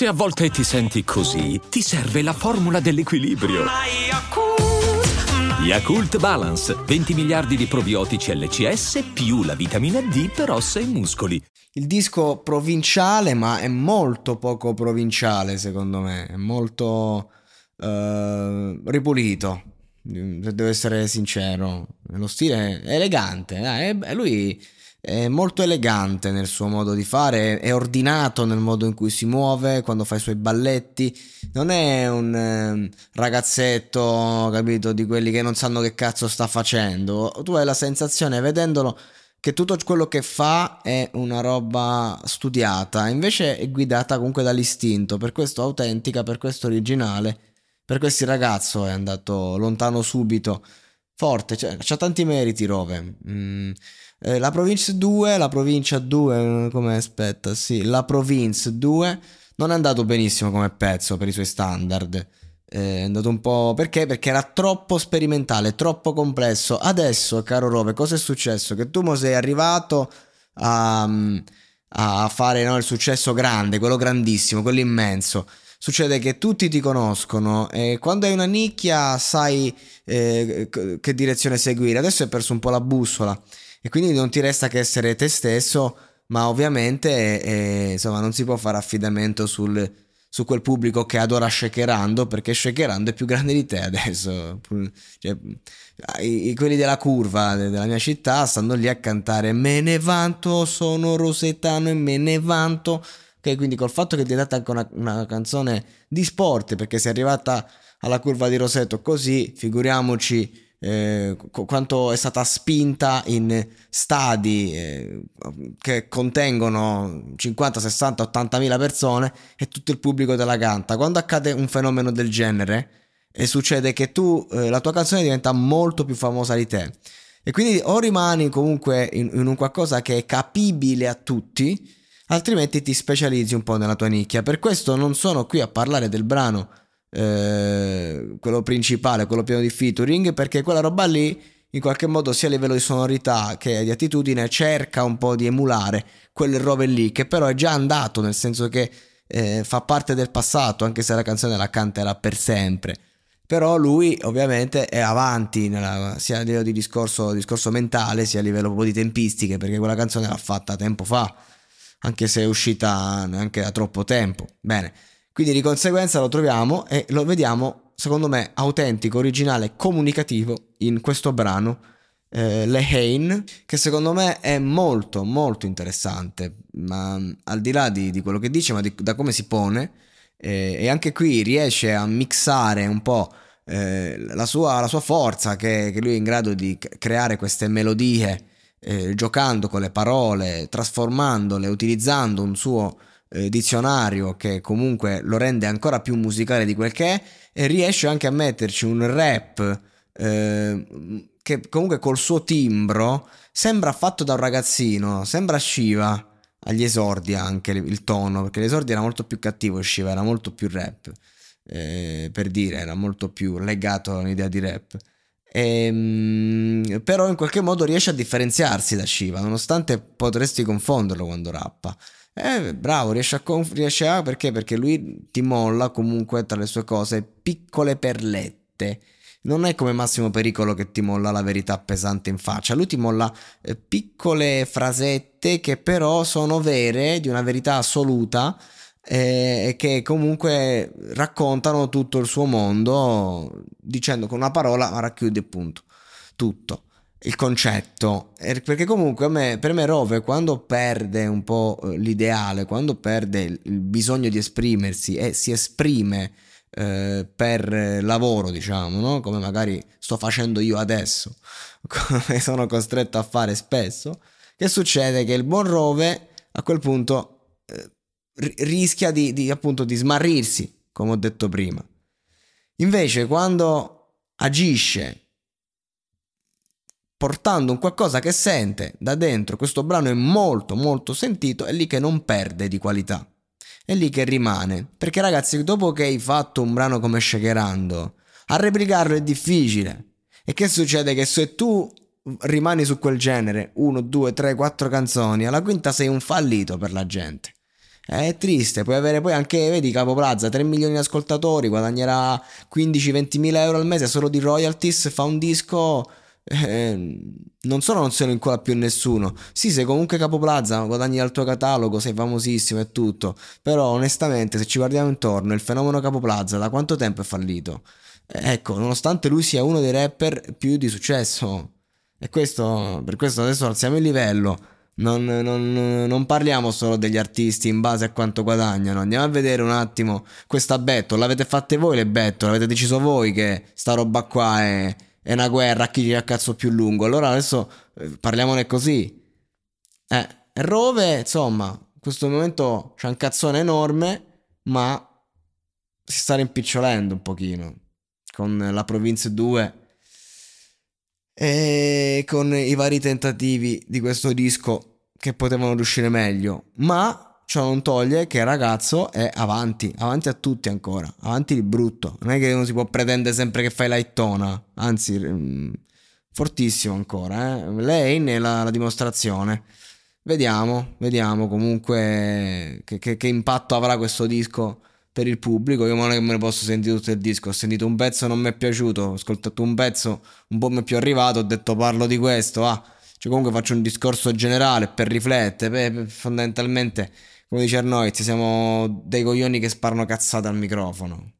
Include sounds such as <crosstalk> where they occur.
Se a volte ti senti così, ti serve la formula dell'equilibrio. Yakult Balance, 20 miliardi di probiotici LCS più la vitamina D per ossa e muscoli. Il disco provinciale, ma è molto poco provinciale secondo me, è molto uh, ripulito, se devo essere sincero. Lo stile è elegante, eh? lui è molto elegante nel suo modo di fare, è ordinato nel modo in cui si muove, quando fa i suoi balletti, non è un eh, ragazzetto, capito, di quelli che non sanno che cazzo sta facendo. Tu hai la sensazione, vedendolo, che tutto quello che fa è una roba studiata, invece è guidata comunque dall'istinto, per questo autentica, per questo originale, per questo ragazzo è andato lontano subito, forte, cioè, c'ha tanti meriti Rove. Mm eh, la provincia 2, la provincia 2, come aspetta, sì, la provincia 2 non è andato benissimo come pezzo per i suoi standard. È andato un po'. Perché? Perché era troppo sperimentale, troppo complesso. Adesso, caro Rove, cosa è successo? Che tu mo sei arrivato a, a fare no, il successo grande, quello grandissimo, quello immenso. Succede che tutti ti conoscono e quando hai una nicchia sai eh, che direzione seguire. Adesso hai perso un po' la bussola e quindi non ti resta che essere te stesso, ma ovviamente eh, insomma non si può fare affidamento sul, su quel pubblico che adora Shakerando perché Shakerando è più grande di te adesso. Cioè, i, quelli della curva della mia città stanno lì a cantare Me ne vanto, sono rosetano e me ne vanto. Ok, quindi col fatto che è diventata anche una, una canzone di sport perché sei arrivata alla curva di Roseto così, figuriamoci eh, quanto è stata spinta in stadi eh, che contengono 50, 60, 80 mila persone e tutto il pubblico te la canta. Quando accade un fenomeno del genere e succede che tu, eh, la tua canzone diventa molto più famosa di te e quindi o rimani comunque in, in un qualcosa che è capibile a tutti, altrimenti ti specializzi un po' nella tua nicchia. Per questo non sono qui a parlare del brano eh, quello principale, quello pieno di featuring, perché quella roba lì in qualche modo sia a livello di sonorità che di attitudine cerca un po' di emulare quelle robe lì, che però è già andato, nel senso che eh, fa parte del passato, anche se la canzone la canterà per sempre. Però lui ovviamente è avanti nella, sia a livello di discorso, discorso mentale sia a livello proprio di tempistiche, perché quella canzone l'ha fatta tempo fa, anche se è uscita neanche da troppo tempo. Bene, quindi di conseguenza lo troviamo e lo vediamo, secondo me, autentico, originale, comunicativo in questo brano. Eh, Le Hain, che secondo me è molto molto interessante, ma al di là di, di quello che dice, ma di, da come si pone, eh, e anche qui riesce a mixare un po' eh, la, sua, la, sua, forza, che, che, lui è in grado di creare queste melodie, eh, giocando con le parole, trasformandole, utilizzando un suo eh, dizionario che comunque lo rende ancora più musicale di quel che è e riesce anche a metterci un rap eh, che comunque col suo timbro sembra fatto da un ragazzino, sembra Shiva agli esordi anche il tono, perché l'esordio era molto più cattivo Shiva, era molto più rap, eh, per dire, era molto più legato a un'idea di rap. E, ehm, però in qualche modo riesce a differenziarsi da Shiva, nonostante potresti confonderlo quando rappa. Eh, bravo, riesce a, conf- riesce a perché? Perché lui ti molla comunque tra le sue cose piccole perlette. Non è come Massimo Pericolo che ti molla la verità pesante in faccia, lui ti molla eh, piccole frasette che però sono vere, di una verità assoluta eh, e che comunque raccontano tutto il suo mondo dicendo con una parola ma racchiude appunto tutto il concetto, perché comunque me, per me Rove quando perde un po' eh, l'ideale, quando perde il bisogno di esprimersi e si esprime eh, per lavoro, diciamo, no? come magari sto facendo io adesso, <laughs> come sono costretto a fare spesso, che succede? Che il buon Rove a quel punto eh, rischia di, di, appunto di smarrirsi, come ho detto prima. Invece quando agisce portando un qualcosa che sente da dentro, questo brano è molto molto sentito, è lì che non perde di qualità, è lì che rimane, perché ragazzi dopo che hai fatto un brano come Shakerando, a replicarlo è difficile, e che succede? Che se tu rimani su quel genere, uno, due, tre, quattro canzoni, alla quinta sei un fallito per la gente. È triste, puoi avere poi anche, vedi, Capo Plaza, 3 milioni di ascoltatori, guadagnerà 15-20 mila euro al mese solo di royalties, fa un disco eh, non solo non se lo incola più nessuno, sì, sei comunque Capo Plaza, guadagni dal tuo catalogo, sei famosissimo e tutto, però onestamente se ci guardiamo intorno, il fenomeno Capo Plaza da quanto tempo è fallito? Eh, ecco, nonostante lui sia uno dei rapper più di successo, e questo, per questo adesso alziamo il livello. Non, non, non, parliamo solo degli artisti in base a quanto guadagnano. Andiamo a vedere un attimo questa betto. L'avete fatte voi le betto? L'avete deciso voi che sta roba qua è, è una guerra chi gira cazzo più lungo. Allora adesso eh, parliamone così. Eh, Rove, insomma, in questo momento c'è un cazzone enorme, ma si sta rimpicciolendo un pochino con la Province 2 e con i vari tentativi di questo disco che potevano riuscire meglio. Ma ciò non toglie che il ragazzo è avanti, avanti a tutti ancora, avanti di brutto. Non è che uno si può pretendere sempre che fai lightona, anzi, mm, fortissimo ancora. Eh? Lei ne è la, la dimostrazione. Vediamo, vediamo comunque che, che, che, impatto avrà questo disco per il pubblico. Io non è che me ne posso sentire tutto il disco. Ho sentito un pezzo, non mi è piaciuto. Ho ascoltato un pezzo, un po' mi è più arrivato. Ho detto parlo di questo. Ah, cioè comunque faccio un discorso generale per riflettere. Per, fondamentalmente come dice Arnoiz, siamo dei coglioni che sparano cazzate al microfono.